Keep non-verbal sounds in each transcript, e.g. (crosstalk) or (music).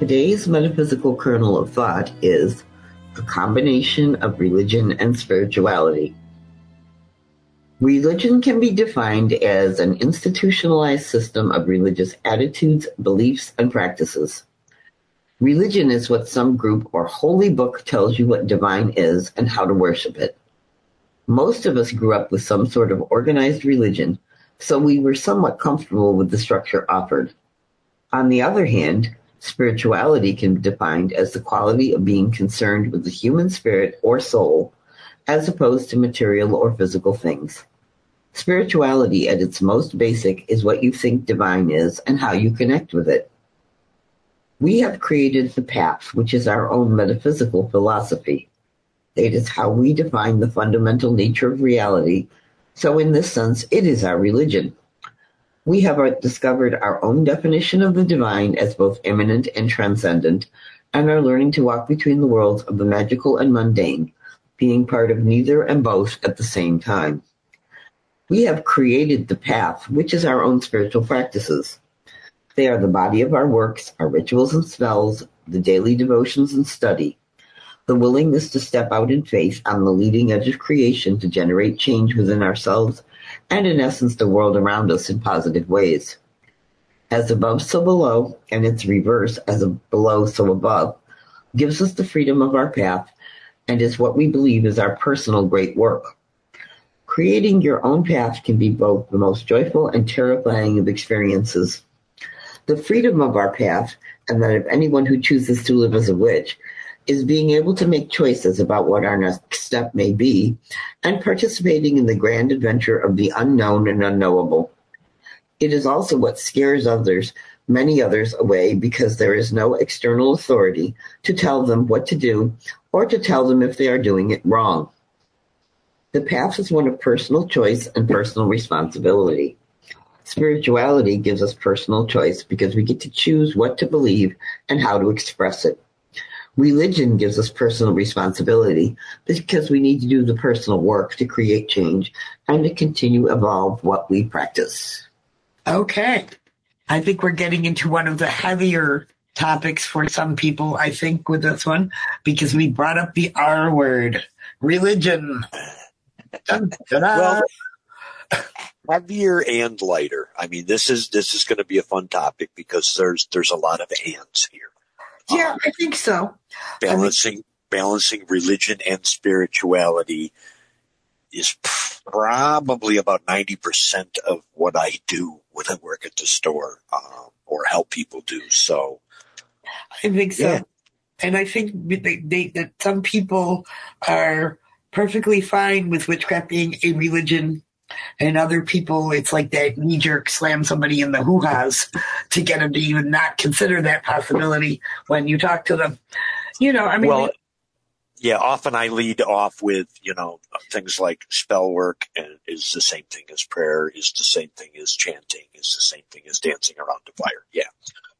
Today's metaphysical kernel of thought is a combination of religion and spirituality. Religion can be defined as an institutionalized system of religious attitudes, beliefs, and practices. Religion is what some group or holy book tells you what divine is and how to worship it. Most of us grew up with some sort of organized religion, so we were somewhat comfortable with the structure offered. On the other hand, Spirituality can be defined as the quality of being concerned with the human spirit or soul, as opposed to material or physical things. Spirituality at its most basic is what you think divine is and how you connect with it. We have created the path, which is our own metaphysical philosophy. It is how we define the fundamental nature of reality. So in this sense, it is our religion. We have discovered our own definition of the divine as both immanent and transcendent, and are learning to walk between the worlds of the magical and mundane, being part of neither and both at the same time. We have created the path, which is our own spiritual practices. They are the body of our works, our rituals and spells, the daily devotions and study, the willingness to step out in faith on the leading edge of creation to generate change within ourselves and in essence the world around us in positive ways. As above, so below, and its reverse, as below, so above, gives us the freedom of our path and is what we believe is our personal great work. Creating your own path can be both the most joyful and terrifying of experiences. The freedom of our path, and that of anyone who chooses to live as a witch, is being able to make choices about what our next step may be and participating in the grand adventure of the unknown and unknowable. It is also what scares others, many others, away because there is no external authority to tell them what to do or to tell them if they are doing it wrong. The path is one of personal choice and personal responsibility. Spirituality gives us personal choice because we get to choose what to believe and how to express it. Religion gives us personal responsibility because we need to do the personal work to create change and to continue evolve what we practice. Okay. I think we're getting into one of the heavier topics for some people, I think, with this one, because we brought up the R word, religion. Dun, well, heavier and lighter. I mean, this is this is going to be a fun topic because there's there's a lot of ands here. Yeah, I think so. Balancing I mean, balancing religion and spirituality is probably about ninety percent of what I do when I work at the store um, or help people do. So, I think so, yeah. and I think they, they, that some people are perfectly fine with witchcraft being a religion and other people, it's like that knee jerk slam somebody in the hoo ha's to get them to even not consider that possibility when you talk to them. You know, I mean, well, yeah, often I lead off with, you know, things like spell work and is the same thing as prayer, is the same thing as chanting, is the same thing as dancing around the fire. Yeah.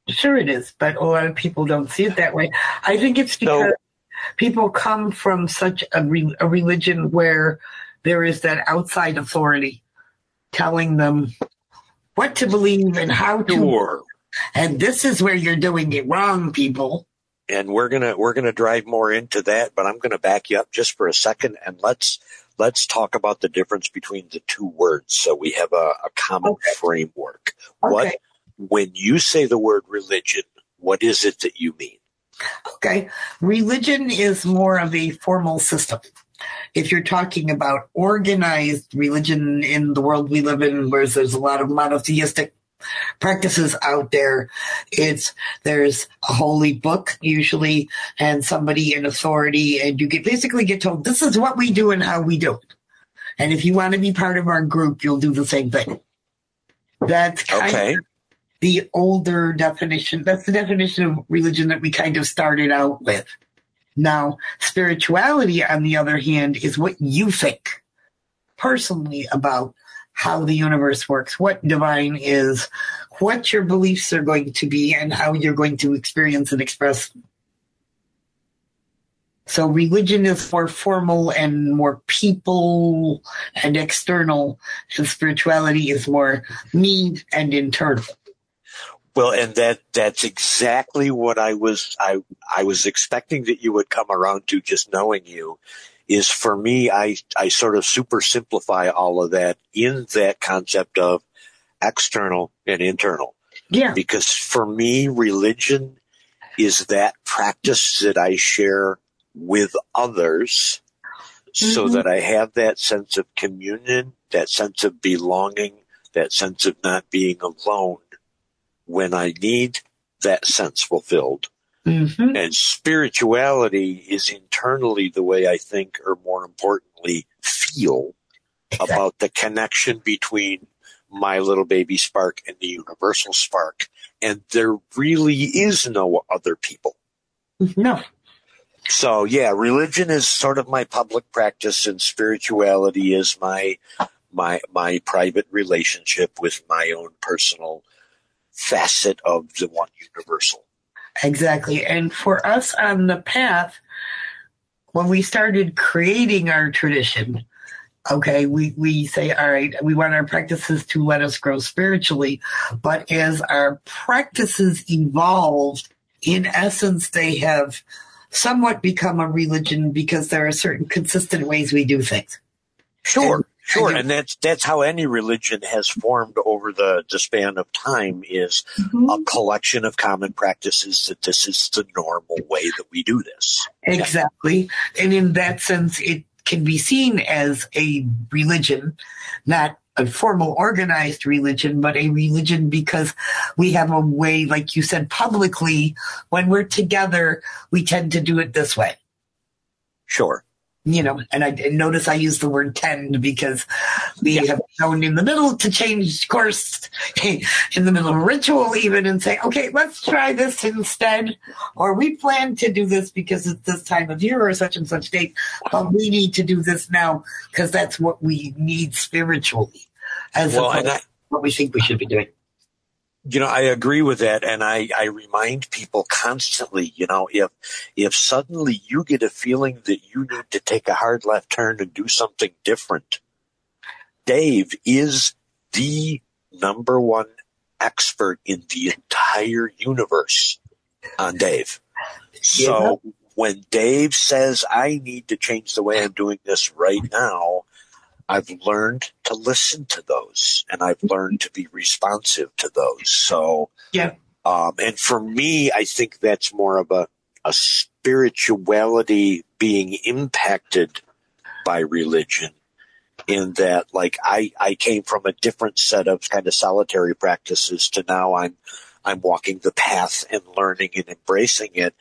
Sure it is, but a lot of people don't see it that way. I think it's because so, people come from such a, re- a religion where there is that outside authority telling them what to believe and how to. Sure. And this is where you're doing it wrong, people. And we're gonna we're gonna drive more into that, but I'm gonna back you up just for a second and let's let's talk about the difference between the two words so we have a, a common okay. framework. Okay. What when you say the word religion, what is it that you mean? Okay. Religion is more of a formal system if you're talking about organized religion in the world we live in, where there's a lot of monotheistic practices out there. It's there's a holy book usually and somebody in authority and you get basically get told this is what we do and how we do it. And if you want to be part of our group, you'll do the same thing. That's kind okay. of the older definition. That's the definition of religion that we kind of started out with. Now, spirituality, on the other hand, is what you think personally about how the universe works, what divine is, what your beliefs are going to be, and how you're going to experience and express. So religion is more formal and more people and external, and spirituality is more me and internal. Well, and that that's exactly what I was I I was expecting that you would come around to just knowing you is for me I I sort of super simplify all of that in that concept of external and internal. Yeah. Because for me religion is that practice that I share with others so Mhm. that I have that sense of communion, that sense of belonging, that sense of not being alone when I need that sense fulfilled. hmm And spirituality is internally the way I think, or more importantly, feel about the connection between my little baby spark and the universal spark. And there really is no other people. No. So yeah, religion is sort of my public practice and spirituality is my my my private relationship with my own personal facet of the one universal. Exactly. And for us on the path, when we started creating our tradition, okay, we, we say, all right, we want our practices to let us grow spiritually. But as our practices evolved, in essence, they have somewhat become a religion because there are certain consistent ways we do things. Sure, sure, and- and that's that's how any religion has formed over the, the span of time is mm-hmm. a collection of common practices that this is the normal way that we do this. Exactly. And in that sense, it can be seen as a religion, not a formal organized religion, but a religion because we have a way, like you said, publicly, when we're together, we tend to do it this way. Sure. You know, and I and notice I use the word tend because we have known in the middle to change course (laughs) in the middle of a ritual even and say, okay, let's try this instead. Or we plan to do this because it's this time of year or such and such date, but we need to do this now because that's what we need spiritually as Well, opposed I, to what we think we should be doing. You know, I agree with that, and I, I remind people constantly, you know, if if suddenly you get a feeling that you need to take a hard left turn and do something different, Dave is the number one expert in the entire universe on Dave. So when Dave says I need to change the way I'm doing this right now, I've learned to listen to those and I've learned to be responsive to those. So, Yeah. um, and for me, I think that's more of a, a spirituality being impacted by religion in that like I, I came from a different set of kind of solitary practices to now I'm, I'm walking the path and learning and embracing it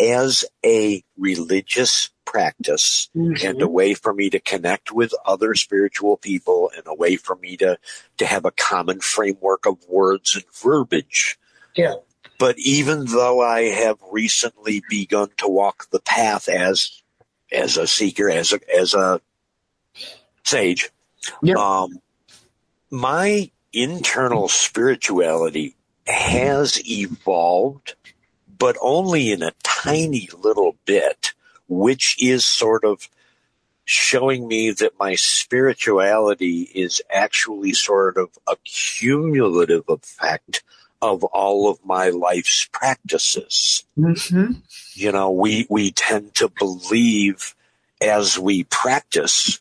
as a religious practice and a way for me to connect with other spiritual people and a way for me to to have a common framework of words and verbiage. Yeah. But even though I have recently begun to walk the path as as a seeker, as a as a sage, Yeah. um, my internal spirituality has evolved, but only in a tiny little bit, which is sort of showing me that my spirituality is actually sort of a cumulative effect of all of my life's practices hmm you know, we, we tend to believe as we practice,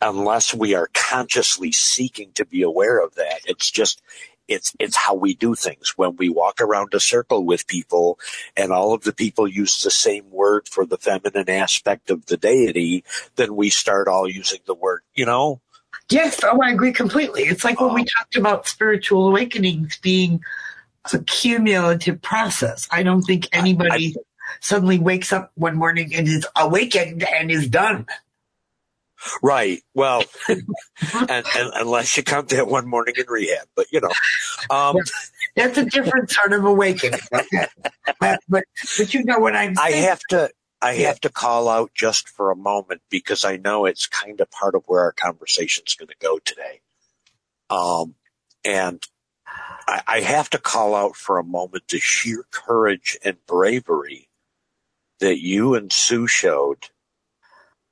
unless we are consciously seeking to be aware of that. It's just, it's, it's how we do things. When we walk around a circle with people and all of the people use the same word for the feminine aspect of the deity, then we start all using the word, you know, Yes, oh, I agree completely. It's like when we Um, talked about spiritual awakenings being a cumulative process. I don't think anybody suddenly wakes up one morning and is awakened and is done. Right. Well, (laughs) and, and unless you count that one morning in rehab, but you know, um, That's a different sort of awakening. Okay? (laughs) but, but but you know what I'm I saying. have to I have to call out just for a moment because I know it's kind of part of where our conversation is going to go today. Um, and I, I have to call out for a moment the sheer courage and bravery that you and Sue showed.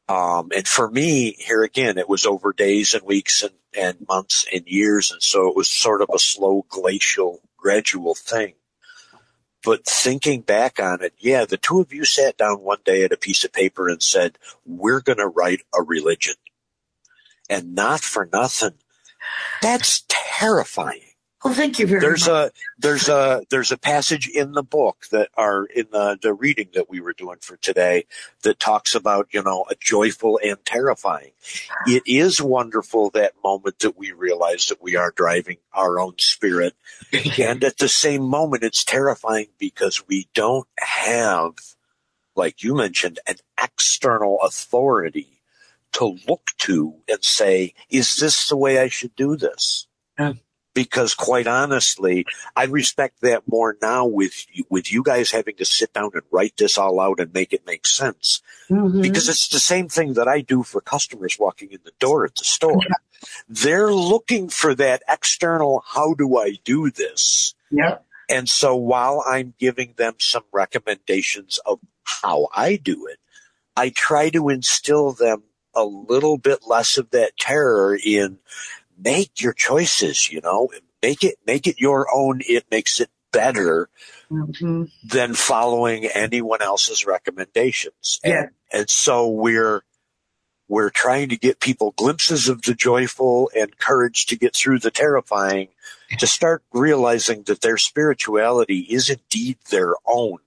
Um, and for me, here again, it was over days and weeks and, and months and years. And so it was sort of a slow, glacial, gradual thing. But thinking back on it, yeah, the two of you sat down one day at a piece of paper and said, we're going to write a religion. And not for nothing. That's terrifying. Well, thank you very There's much. a there's a there's a passage in the book that are in the, the reading that we were doing for today that talks about, you know, a joyful and terrifying. It is wonderful that moment that we realize that we are driving our own spirit. And at the same moment it's terrifying because we don't have, like you mentioned, an external authority to look to and say, is this the way I should do this? Yeah. Because quite honestly, I respect that more now with with you guys having to sit down and write this all out and make it make sense. Mhm. Because it's the same thing that I do for customers walking in the door at the store. They're looking for that external, how do I do this? Yep. And so while I'm giving them some recommendations of how I do it, I try to instill them a little bit less of that terror in make your choices, you know, make it, make it your own. It makes it better Mhm. than following anyone else's recommendations. Yeah. And, and so we're, we're trying to get people glimpses of the joyful and courage to get through the terrifying to start realizing that their spirituality is indeed their own.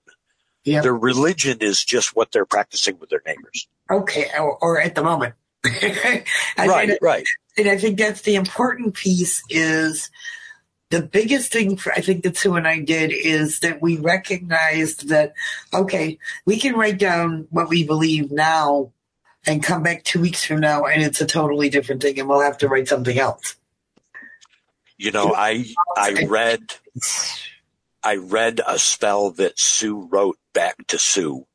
Yep. Their religion is just what they're practicing with their neighbors. Okay. Or, or at the moment. I right, find- right. and I think that's the important piece is the biggest thing for, I think that Sue and I did is that we recognized that, okay, we can write down what we believe now and come back two weeks from now and it's a totally different thing and we'll have to write something else. You know, I, I read, I read a spell that Sue wrote back to Sue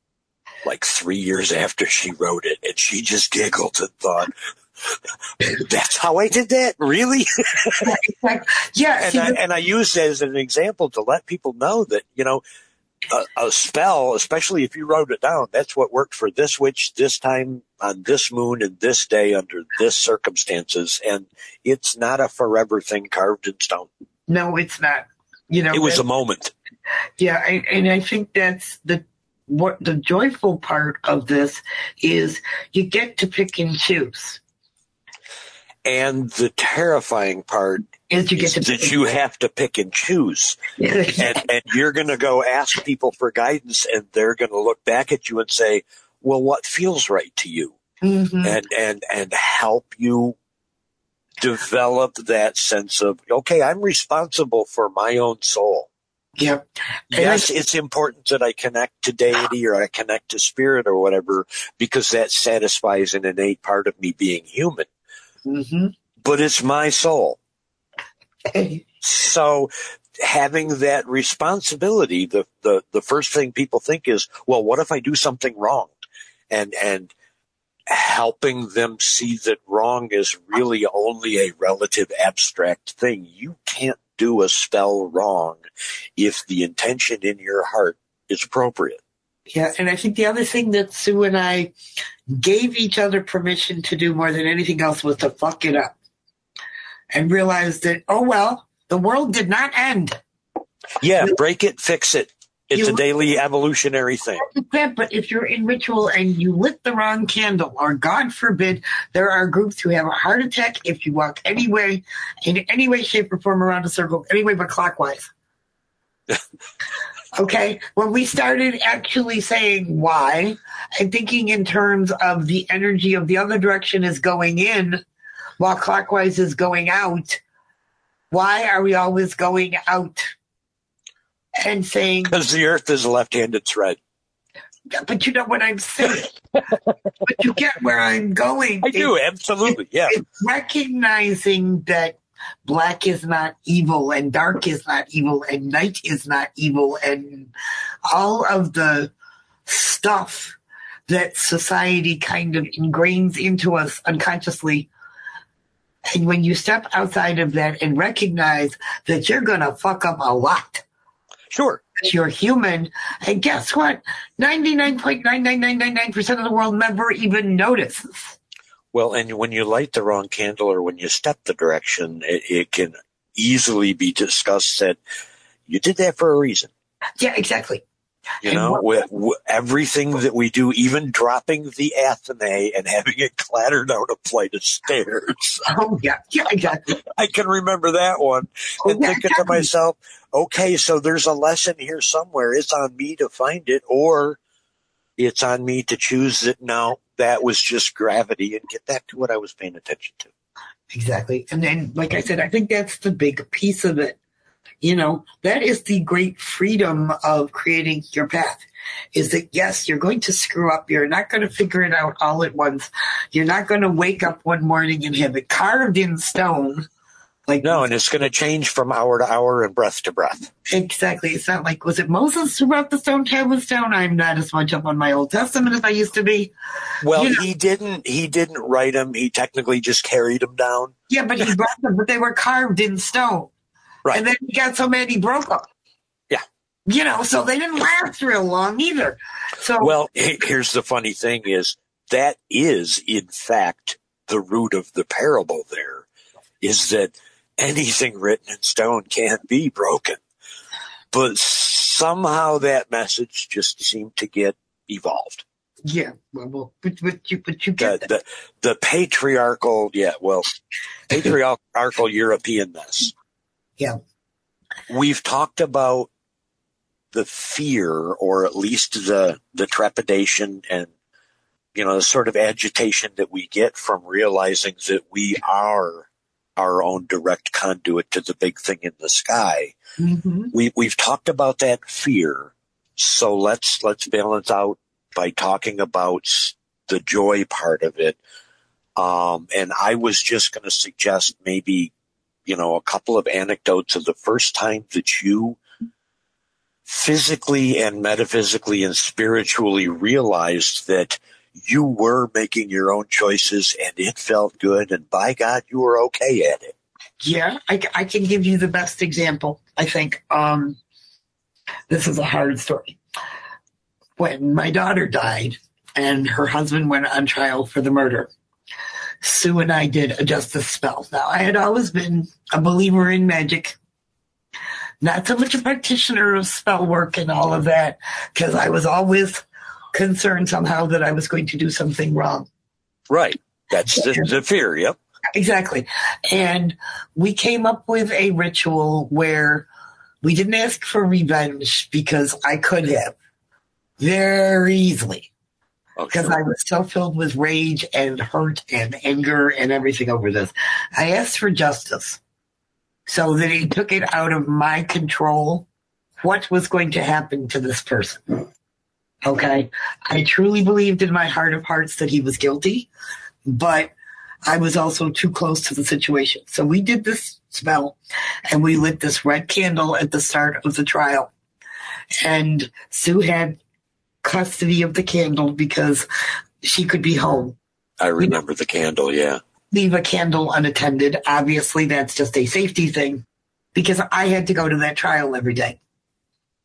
like three years after she wrote it and she just giggled and thought, that's how I did that? Really? Like, (laughs) yeah, and I, and I use it as an example to let people know that you know a, a spell, especially if you wrote it down, that's what worked for this witch this time on this moon and this day under this circumstances, and it's not a forever thing carved in stone. no, it's not. You know, It was a moment. Yeah, I, and I think that's the what the joyful part of this is you get to pick and choose. And the terrifying part Is you get is that you have to pick and choose. and and, you're going to go ask people for guidance and they're going to look back at you and say, well, what feels right to you? Mhm. And, and, and help you develop that sense of, okay, I'm responsible for my own soul. Yep. And Yes, it's important that I connect to deity or I connect to spirit or whatever because that satisfies an innate part of me being human, Mhm. but it's my soul. So having that responsibility, the, the, the first thing people think is, well, what if I do something wrong? And, and helping them see that wrong is really only a relative abstract thing. You can't do a spell wrong if the intention in your heart is appropriate. Yeah, and I think the other thing that Sue and I gave each other permission to do more than anything else was to fuck it up and realize that, oh well, the world did not end. Yeah, break it, fix it. It's a daily evolutionary thing. But if you're in ritual and you lit the wrong candle, or God forbid, there are groups who have a heart attack if you walk any way, in any way, shape, or form around a circle, anyway but clockwise. (laughs) okay, when we started actually saying why and thinking in terms of the energy of the other direction is going in while clockwise is going out, why are we always going out? And saying, Because the earth is a left-handed thread. but you know what I'm saying. but you get where I'm going. I do, It's- absolutely. Yeah. It's recognizing that black is not evil and dark is not evil and night is not evil and all of the stuff that society kind of ingrains into us unconsciously. And when you step outside of that and recognize that you're going to fuck up a lot. Sure. You're human. And guess what? 99.99999% of the world never even notices. Well, and when you light the wrong candle or when you step the direction, it, it can easily be discussed that you did that for a reason. Yeah, exactly. You and know, what, with, with everything that we do, even dropping the athame and having it clatter down a flight of stairs. (laughs) Oh yeah, yeah, exactly. I can remember that one Oh, and yeah, thinking to myself, okay, so there's a lesson here somewhere. It's on me to find it, or it's on me to choose that. No, that was just gravity, and get back to what I was paying attention to. Exactly. And then, like I said, I think that's the big piece of it. You know, that is the great freedom of creating your path is that yes, you're going to screw up. You're not going to figure it out all at once. You're not going to wake up one morning and have it carved in stone. Like, No, and it's going to change from hour to hour and breath to breath. exactly. It's not like, was it Moses who wrote the stone tablets down? I'm not as much up on my Old Testament as I used to be. Well, You know- he didn't. He didn't write them. He technically just carried them down. Yeah, but he brought them, but they were carved in stone. Right. And then he got so mad he broke them. Yeah. You know, so they didn't last real long either. So Well, here's the funny thing: is that is in fact the root of the parable. There is that anything written in stone can't be broken, but somehow that message just seemed to get evolved. yeah, well, well but, but you but you get The that. the, the patriarchal, yeah, well, patriarchal Europeanness. Yeah. we've talked about the fear or at least the the trepidation and you know the sort of agitation that we get from realizing that we are our own direct conduit to the big thing in the sky Mhm. we we've talked about that fear so let's let's balance out by talking about the joy part of it um and i was just going to suggest maybe you know a couple of anecdotes of the first time that you physically and metaphysically and spiritually realized that you were making your own choices and it felt good and by god you were okay at it Yeah, I, I can give you the best example. I think um, this is a hard story. When my daughter died and her husband went on trial for the murder, Sue and I did a justice spell. Now, I had always been a believer in magic, not so much a practitioner of spell work and all of that, because I was always concerned somehow that I was going to do something wrong. right that's the, the fear yep Exactly. And we came up with a ritual where we didn't ask for revenge because I could have very easily oh, because sure. I was so filled with rage and hurt and anger and everything over this. I asked for justice so that he took it out of my control what was going to happen to this person. Okay. I truly believed in my heart of hearts that he was guilty, but I was also too close to the situation. So we did this spell and we lit this red candle at the start of the trial. And Sue had custody of the candle because she could be home. i remember the candle yeah Leave a candle unattended. Obviously, that's just a safety thing because I had to go to that trial every day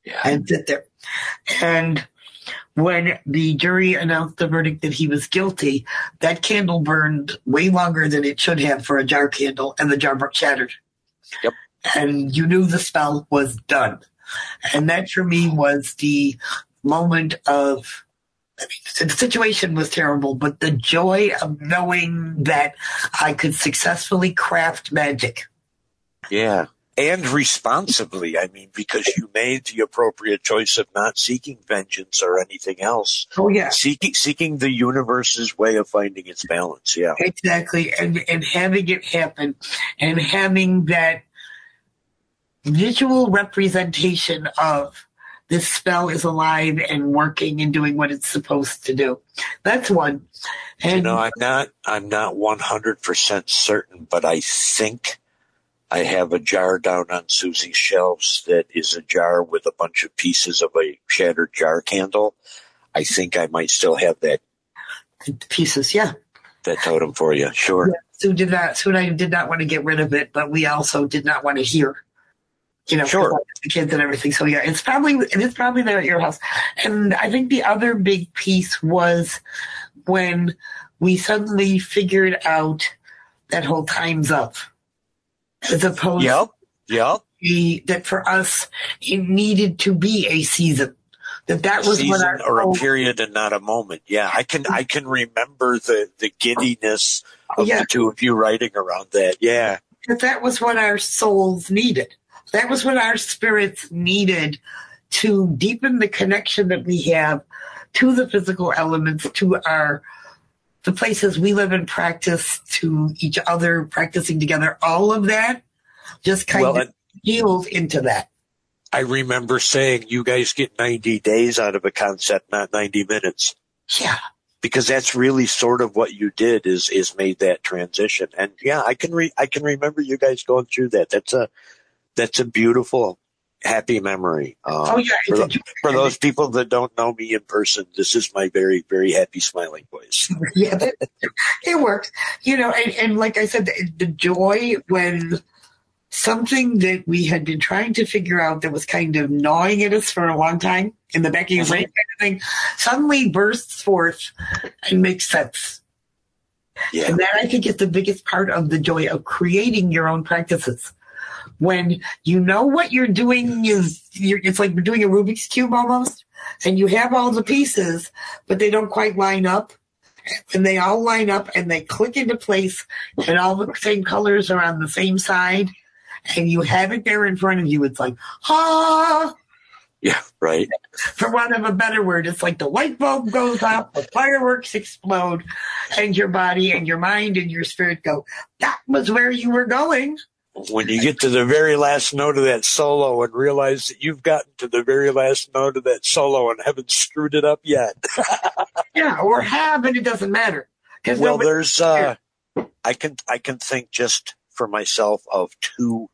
yeah and sit there. And when the jury announced the verdict that he was guilty, that candle burned way longer than it should have for a jar candle, and the jar shattered. Yep. And you knew the spell was done. And that for me was the moment of. I mean, the situation was terrible, but the joy of knowing that I could successfully craft magic. Yeah. And responsibly, I mean, because you made the appropriate choice of not seeking vengeance or anything else. Oh yeah, Seeking seeking the universe's way of finding its balance. Yeah. Exactly, and and having it happen, and having that visual representation of this spell is alive and working and doing what it's supposed to do. That's one. And You know, I'm not I'm not one hundred percent certain, but I think I have a jar down on Susie's shelves that is a jar with a bunch of pieces of a shattered jar candle. I think I might still have that Pieces, yeah. that totem for you. Sure. Sue did not. Sue and I did not want to get rid of it, but we also did not want to hear. You know, Sure. the kids and everything. So yeah, it's probably it is probably there at your house. And I think the other big piece was when we suddenly figured out that whole time's up, as opposed Yep. Yep. to that for us it needed to be a season. That that was what season our or a period and not a moment. Yeah, I can I can remember the the giddiness oh, of Yeah. the two of you writing around that. Yeah, that that was what our souls needed. That was what our spirits needed to deepen the connection that we have to the physical elements, to our the places we live and practice, to each other practicing together. All of that just kind well, of heals into that. I remember saying you guys get ninety days out of a concept, not ninety minutes. Yeah. because that's really sort of what you did is is made that transition and yeah i can re- i can remember you guys going through that that's a that's a beautiful happy memory um, Oh yeah. for, for those people that don't know me in person this is my very very happy smiling voice (laughs) yeah, that, it works. You know, and, and like I said, the, the joy when something that we had been trying to figure out that was kind of gnawing at us for a long time in the back of your brain kind of thing suddenly bursts forth and makes sense. yeah And that I think is the biggest part of the joy of creating your own practices. When you know what you're doing is, you're, it's like doing a Rubik's Cube almost, and you have all the pieces, but they don't quite line up. And they all line up and they click into place, and all the same colors are on the same side, and you have it there in front of you. It's like, ah, yeah right for want of a better word, it's like the light bulb goes up, the fireworks explode, and your body and your mind and your spirit go, that was where you were going. When you get to the very last note of that solo and realize that you've gotten to the very last note of that solo and haven't screwed it up yet. (laughs) Yeah, or have, and it doesn't matter. Well there's uh i can i can think just for myself of two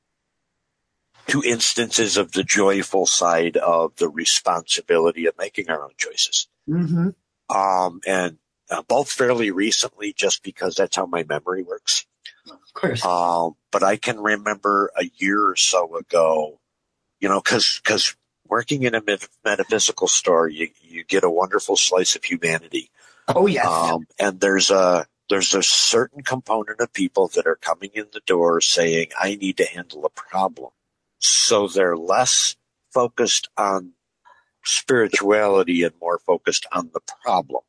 two instances of the joyful side of the responsibility of making our own choices. Hmm um and uh, both fairly recently just because that's how my memory works of course. um but i can remember a year or so ago you know cuz cuz working in a metaphysical store you you get a wonderful slice of humanity oh, yes. um, and there's a there's a certain component of people that are coming in the door saying, "I need to handle a problem," so they're less focused on spirituality and more focused on the problem.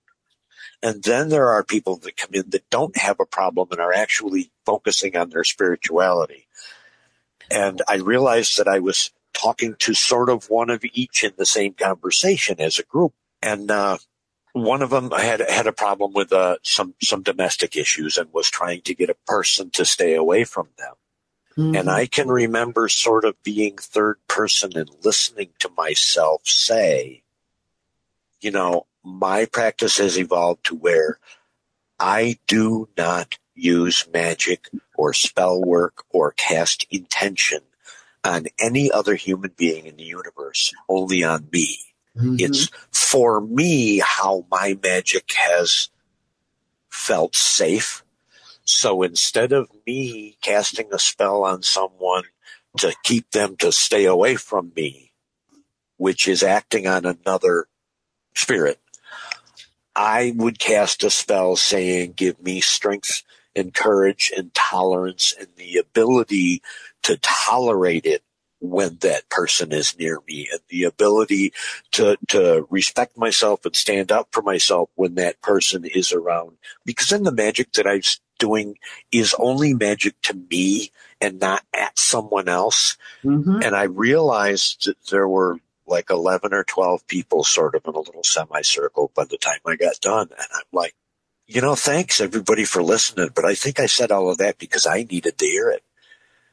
And then there are people that come in that don't have a problem and are actually focusing on their spirituality. And I realized that I was talking to sort of one of each in the same conversation as a group. And uh, one of them had had a problem with uh, some some domestic issues and was trying to get a person to stay away from them. Mhm. And I can remember sort of being third person and listening to myself say, you know, my practice has evolved to where I do not use magic or spell work or cast intention on any other human being in the universe, only on me. Mhm. It's for me how my magic has felt safe. So instead of me casting a spell on someone to keep them to stay away from me, which is acting on another spirit, I would cast a spell saying, give me strength and courage and tolerance and the ability to tolerate it when that person is near me and the ability to, to respect myself and stand up for myself when that person is around. Because then the magic that I'm doing is only magic to me and not at someone else. Mhm. And I realized that there were like 11 or 12 people sort of in a little semicircle by the time I got done. And I'm like, you know, thanks everybody for listening, but I think I said all of that because I needed to hear it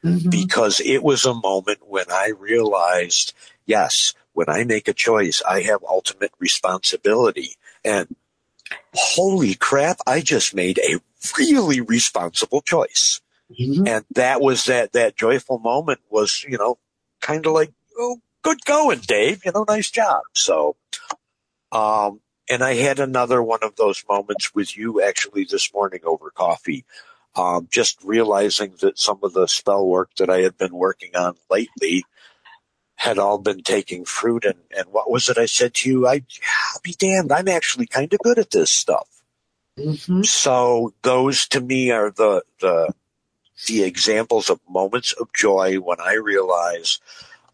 Mhm. because it was a moment when I realized, yes, when I make a choice, I have ultimate responsibility. And holy crap, I just made a really responsible choice. Mhm. And that was that, that joyful moment was, you know, kind of like, oh, good going, Dave. You know, nice job. So, um, and I had another one of those moments with you actually this morning over coffee. Um, just realizing that some of the spell work that I had been working on lately had all been taking fruit. And, and what was it I said to you? I, I'll be damned. I'm actually kind of good at this stuff. Mm-hmm. So those to me are the, the, the examples of moments of joy when I realize,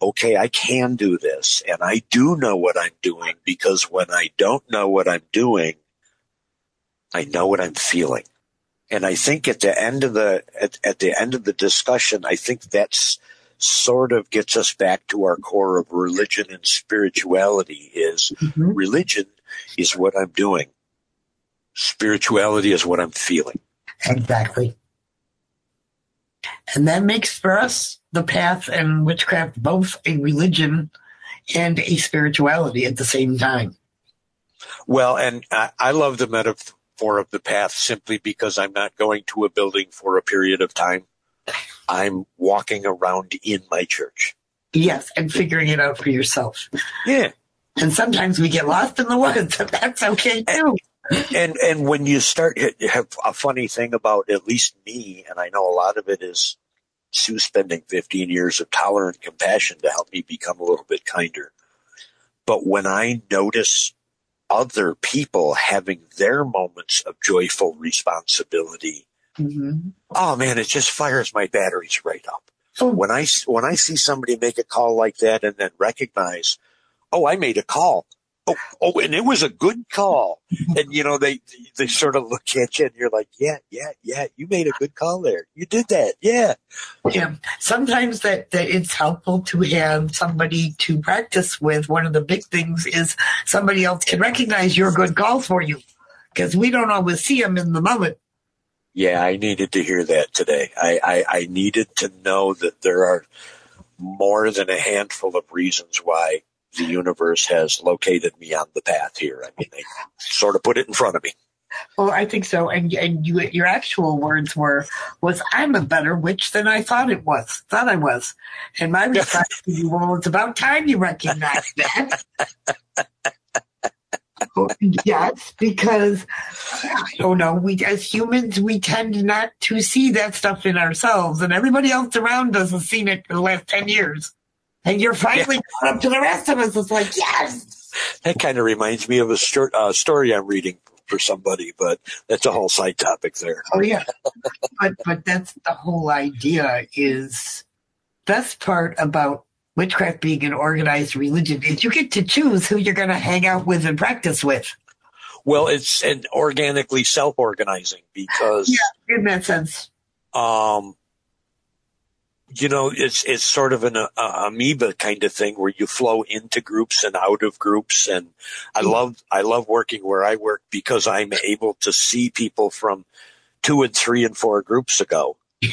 okay, I can do this and I do know what I'm doing because when I don't know what I'm doing, I know what I'm feeling. And I think at the end of the, at, at the end of the discussion, I think that's sort of gets us back to our core of religion and spirituality is mm-hmm. religion is what I'm doing. Spirituality is what I'm feeling. Exactly. And that makes for us the path and witchcraft both a religion and a spirituality at the same time. Well, and I, I love the metaphor of the path simply because I'm not going to a building for a period of time. I'm walking around in my church. Yes, and figuring it out for yourself. Yeah. And sometimes we get lost in the woods, and that's okay too and and when you start you have a funny thing about at least me and i know a lot of it is sue spending 15 years of tolerant compassion to help me become a little bit kinder but when i notice other people having their moments of joyful responsibility mm-hmm. oh man it just fires my batteries right up oh. when i when i see somebody make a call like that and then recognize oh i made a call oh, oh, and it was a good call. and you know, they they sort of look at you, and you're like, yeah, yeah, yeah, you made a good call there. You did that, yeah. Yeah. Sometimes that that it's helpful to have somebody to practice with. One of the big things is somebody else can recognize your good call for you, because we don't always see them in the moment. Yeah, I needed to hear that today. I, I, I needed to know that there are more than a handful of reasons why the universe has located me on the path here. I mean, they sort of put it in front of me. Well, I think so. And and you, your actual words were, "Was I'm a better witch than I thought it was, thought I was." And my response to you, well, it's about time you recognize that. (laughs) yes, because I don't know. We as humans, we tend not to see that stuff in ourselves, and everybody else around us has seen it for the last ten years and you're finally yeah. caught up to the rest of us. It's like, yes. That kind of reminds me of a st- uh, story I'm reading for somebody, but that's a whole side topic there. Oh yeah, but but that's the whole idea. Is best part about witchcraft being an organized religion is you get to choose who you're going to hang out with and practice with. Well, it's an organically self-organizing because yeah, in that sense. Um, you know, it's it's sort of an uh, amoeba kind of thing where you flow into groups and out of groups, and I love I love working where I work because I'm able to see people from two and three and four groups ago. (laughs)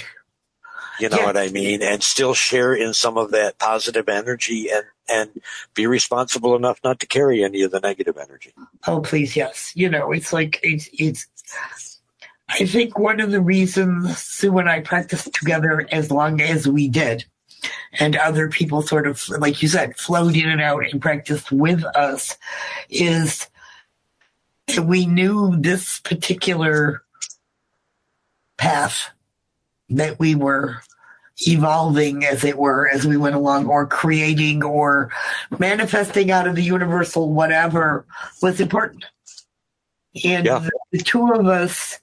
You know yeah. what I mean, and still share in some of that positive energy and and be responsible enough not to carry any of the negative energy. Oh, please, yes. You know, it's like it's it's I think one of the reasons Sue and I practiced together as long as we did, and other people sort of, like you said, flowed in and out and practiced with us, is we knew this particular path that we were evolving, as it were, as we went along, or creating or manifesting out of the universal whatever was important. And yeah. the, the two of us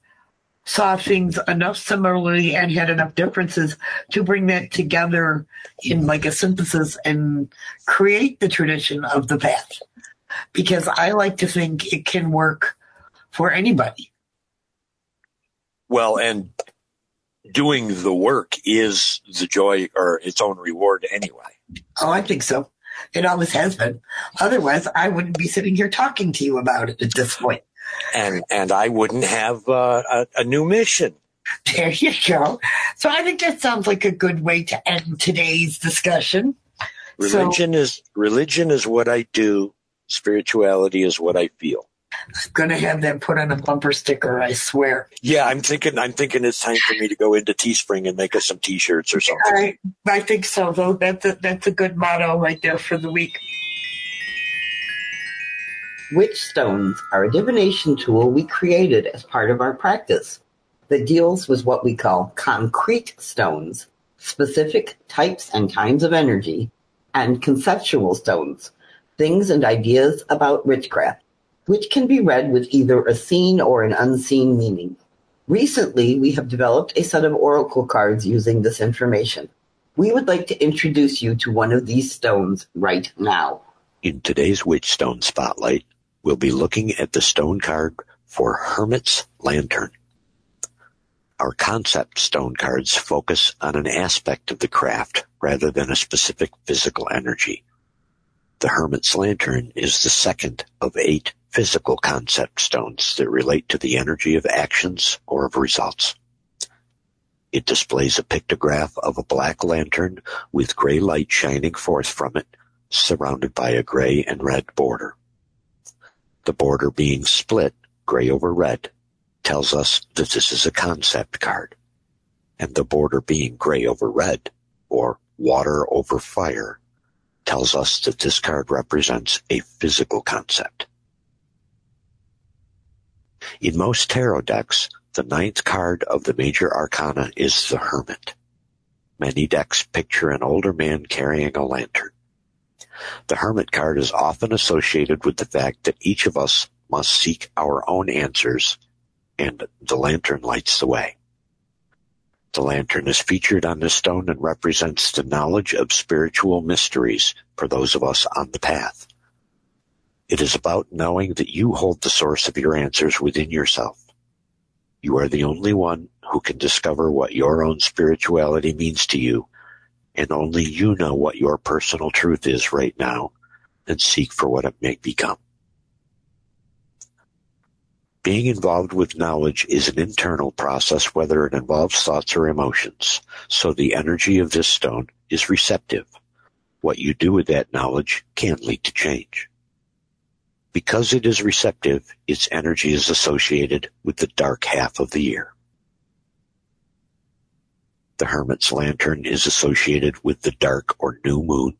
saw things enough similarly and had enough differences to bring that together in like a synthesis and create the tradition of the path. Because I like to think it can work for anybody. Well, and doing the work is the joy or its own reward anyway. Oh, I think so. It always has been. Otherwise, I wouldn't be sitting here talking to you about it at this point and and I wouldn't have uh, a, a new mission. (laughs) There you go. So I think that sounds like a good way to end today's discussion. Religion so, is religion is what I do. Spirituality is what I feel. I'm gonna have that put on a bumper sticker. I swear. Yeah, I'm thinking. I'm thinking it's time for me to go into Teespring and make us some T-shirts or something. I, I think so. Though that's a, that's a good motto right there for the week. Witch stones are a divination tool we created as part of our practice that deals with what we call concrete stones, specific types and kinds of energy, and conceptual stones, things and ideas about witchcraft, which can be read with either a seen or an unseen meaning. Recently, we have developed a set of oracle cards using this information. We would like to introduce you to one of these stones right now. In today's Witch Stone Spotlight, we'll be looking at the stone card for Hermit's Lantern. Our concept stone cards focus on an aspect of the craft rather than a specific physical energy. The Hermit's Lantern is the second of eight physical concept stones that relate to the energy of actions or of results. It displays a pictograph of a black lantern with gray light shining forth from it, surrounded by a gray and red border. The border being split, gray over red, tells us that this is a concept card. And the border being gray over red, or water over fire, tells us that this card represents a physical concept. In most tarot decks, the ninth card of the major arcana is the Hermit. Many decks picture an older man carrying a lantern. The Hermit card is often associated with the fact that each of us must seek our own answers and the lantern lights the way. The lantern is featured on this stone and represents the knowledge of spiritual mysteries for those of us on the path. It is about knowing that you hold the source of your answers within yourself. You are the only one who can discover what your own spirituality means to you, and only you know what your personal truth is right now and seek for what it may become. Being involved with knowledge is an internal process whether it involves thoughts or emotions, so the energy of this stone is receptive. What you do with that knowledge can lead to change. Because it is receptive, its energy is associated with the dark half of the year. The hermit's lantern is associated with the dark or new moon.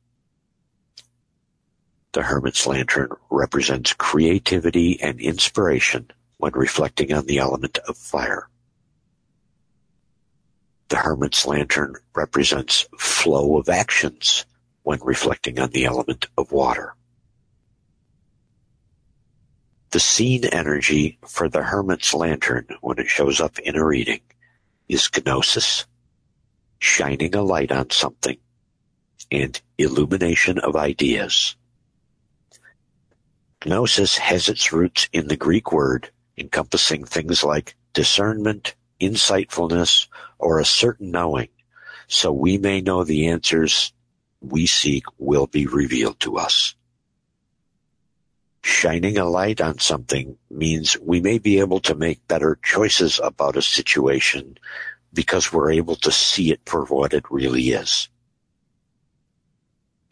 The hermit's lantern represents creativity and inspiration when reflecting on the element of fire. The hermit's lantern represents flow of actions when reflecting on the element of water. The seen energy for the hermit's lantern when it shows up in a reading is gnosis, shining a light on something, and illumination of ideas. Gnosis has its roots in the Greek word encompassing things like discernment, insightfulness, or a certain knowing, so we may know the answers we seek will be revealed to us. Shining a light on something means we may be able to make better choices about a situation because we're able to see it for what it really is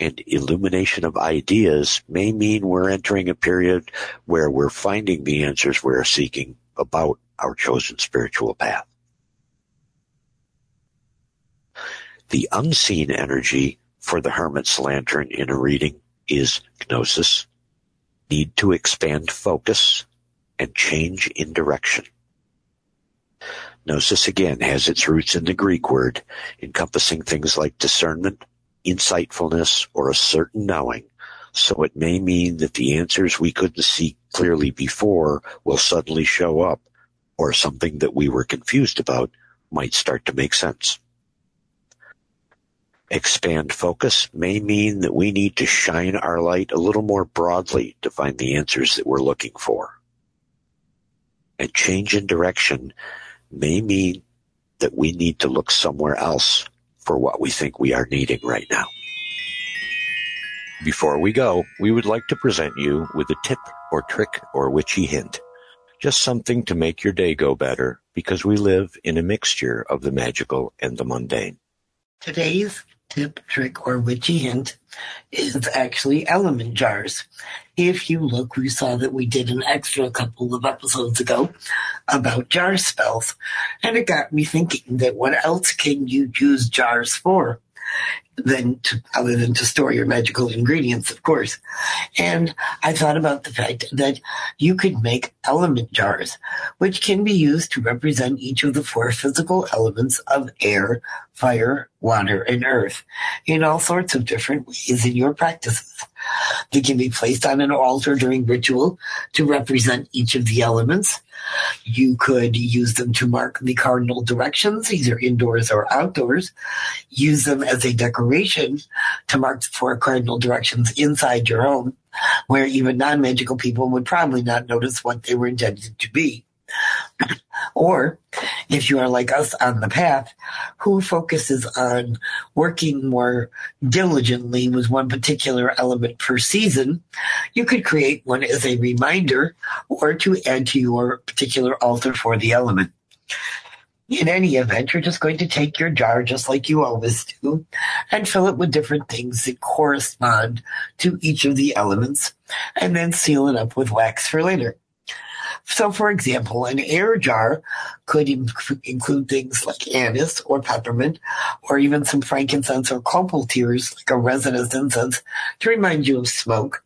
and illumination of ideas may mean we're entering a period where we're finding the answers we're seeking about our chosen spiritual path. The unseen energy for the hermit's lantern in a reading is gnosis, need to expand focus, and change in direction. Gnosis again has its roots in the Greek word encompassing things like discernment, insightfulness, or a certain knowing, so it may mean that the answers we couldn't see clearly before will suddenly show up, or something that we were confused about might start to make sense. Expand focus may mean that we need to shine our light a little more broadly to find the answers that we're looking for. And change in direction may mean that we need to look somewhere else for what we think we are needing right now. Before we go, we would like to present you with a tip or trick or witchy hint. Just something to make your day go better because we live in a mixture of the magical and the mundane. Today's tip, trick, or witchy hint is actually element jars. If you look, we saw that we did an extra couple of episodes ago about jar spells, and it got me thinking that what else can you use jars for? Than to, other than to store your magical ingredients, of course. And I thought about the fact that you could make element jars, which can be used to represent each of the four physical elements of air, fire, water, and earth in all sorts of different ways in your practices. They can be placed on an altar during ritual to represent each of the elements. You could use them to mark the cardinal directions, either indoors or outdoors. Use them as a decoration to mark the four cardinal directions inside your home, where even non-magical people would probably not notice what they were intended to be. (coughs) Or if you are like us on the path, who focuses on working more diligently with one particular element per season, you could create one as a reminder or to add to your particular altar for the element. In any event, you're just going to take your jar just like you always do and fill it with different things that correspond to each of the elements and then seal it up with wax for later. So, for example, an air jar could inc- include things like anise or peppermint, or even some frankincense or copal tears, like a resinous incense, to remind you of smoke.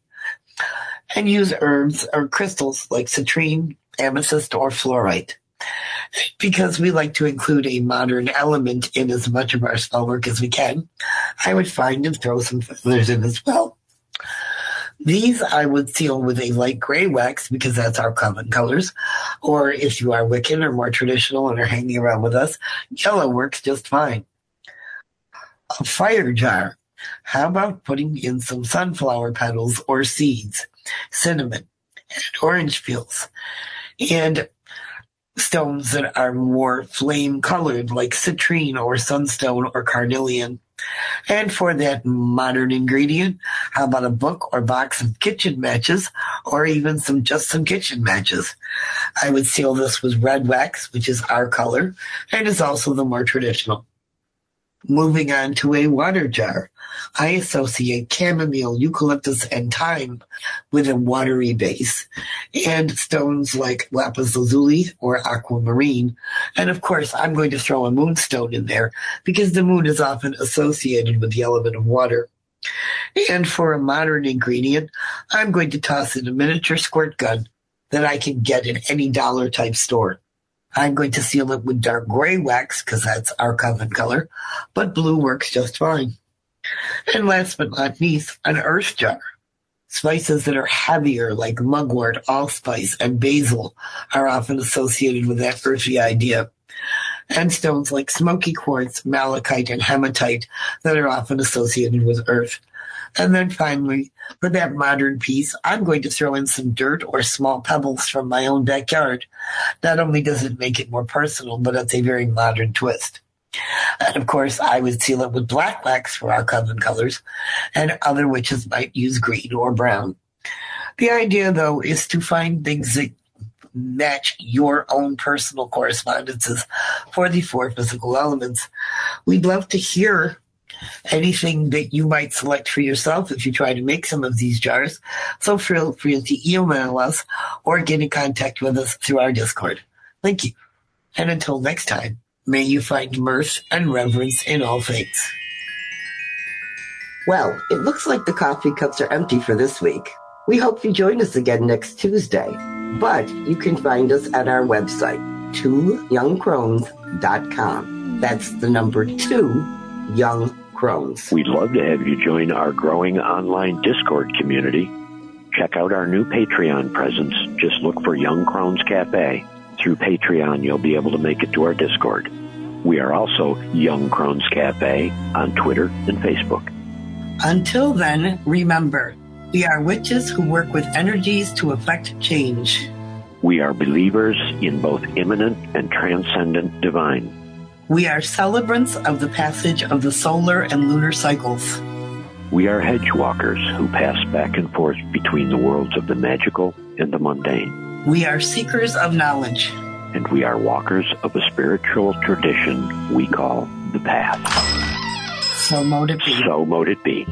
And use herbs or crystals like citrine, amethyst, or fluorite. Because we like to include a modern element in as much of our spell work as we can, I would find and throw some feathers in as well. These I would seal with a light gray wax because that's our common colors. Or if you are Wiccan or more traditional and are hanging around with us, yellow works just fine. A fire jar. How about putting in some sunflower petals or seeds, cinnamon, and orange peels, and stones that are more flame colored like citrine or sunstone or carnelian and for that modern ingredient, how about a book or box of kitchen matches or even some just some kitchen matches? I would seal this with red wax, which is our color and is also the more traditional. Moving on to a water jar. I associate chamomile, eucalyptus, and thyme with a watery base, and stones like lapis lazuli or aquamarine. And of course, I'm going to throw a moonstone in there because the moon is often associated with the element of water. And for a modern ingredient, I'm going to toss in a miniature squirt gun that I can get in any dollar type store. I'm going to seal it with dark gray wax because that's our common color, but blue works just fine. And last but not least, an earth jar. Spices that are heavier, like mugwort, allspice, and basil, are often associated with that earthy idea. And stones like smoky quartz, malachite, and hematite that are often associated with earth. And then finally, for that modern piece, I'm going to throw in some dirt or small pebbles from my own backyard. Not only does it make it more personal, but it's a very modern twist. And of course, I would seal it with black wax for our coven colors, and other witches might use green or brown. The idea, though, is to find things that match your own personal correspondences for the four physical elements. We'd love to hear anything that you might select for yourself if you try to make some of these jars. So feel free to email us or get in contact with us through our Discord. Thank you. And until next time, may you find mirth and reverence in all things. Well, it looks like the coffee cups are empty for this week. We hope you join us again next Tuesday. But you can find us at our website, twoyoungcrones.com. That's the number two, young crones. We'd love to have you join our growing online Discord community. Check out our new Patreon presence. Just look for Young Crones Cafe. Through Patreon, you'll be able to make it to our Discord. We are also Young Crones Cafe on Twitter and Facebook. Until then, remember, we are witches who work with energies to effect change. We are believers in both immanent and transcendent divine. We are celebrants of the passage of the solar and lunar cycles. We are hedge walkers who pass back and forth between the worlds of the magical and the mundane. We are seekers of knowledge. And we are walkers of a spiritual tradition we call the path. So mote it be. So mote it be.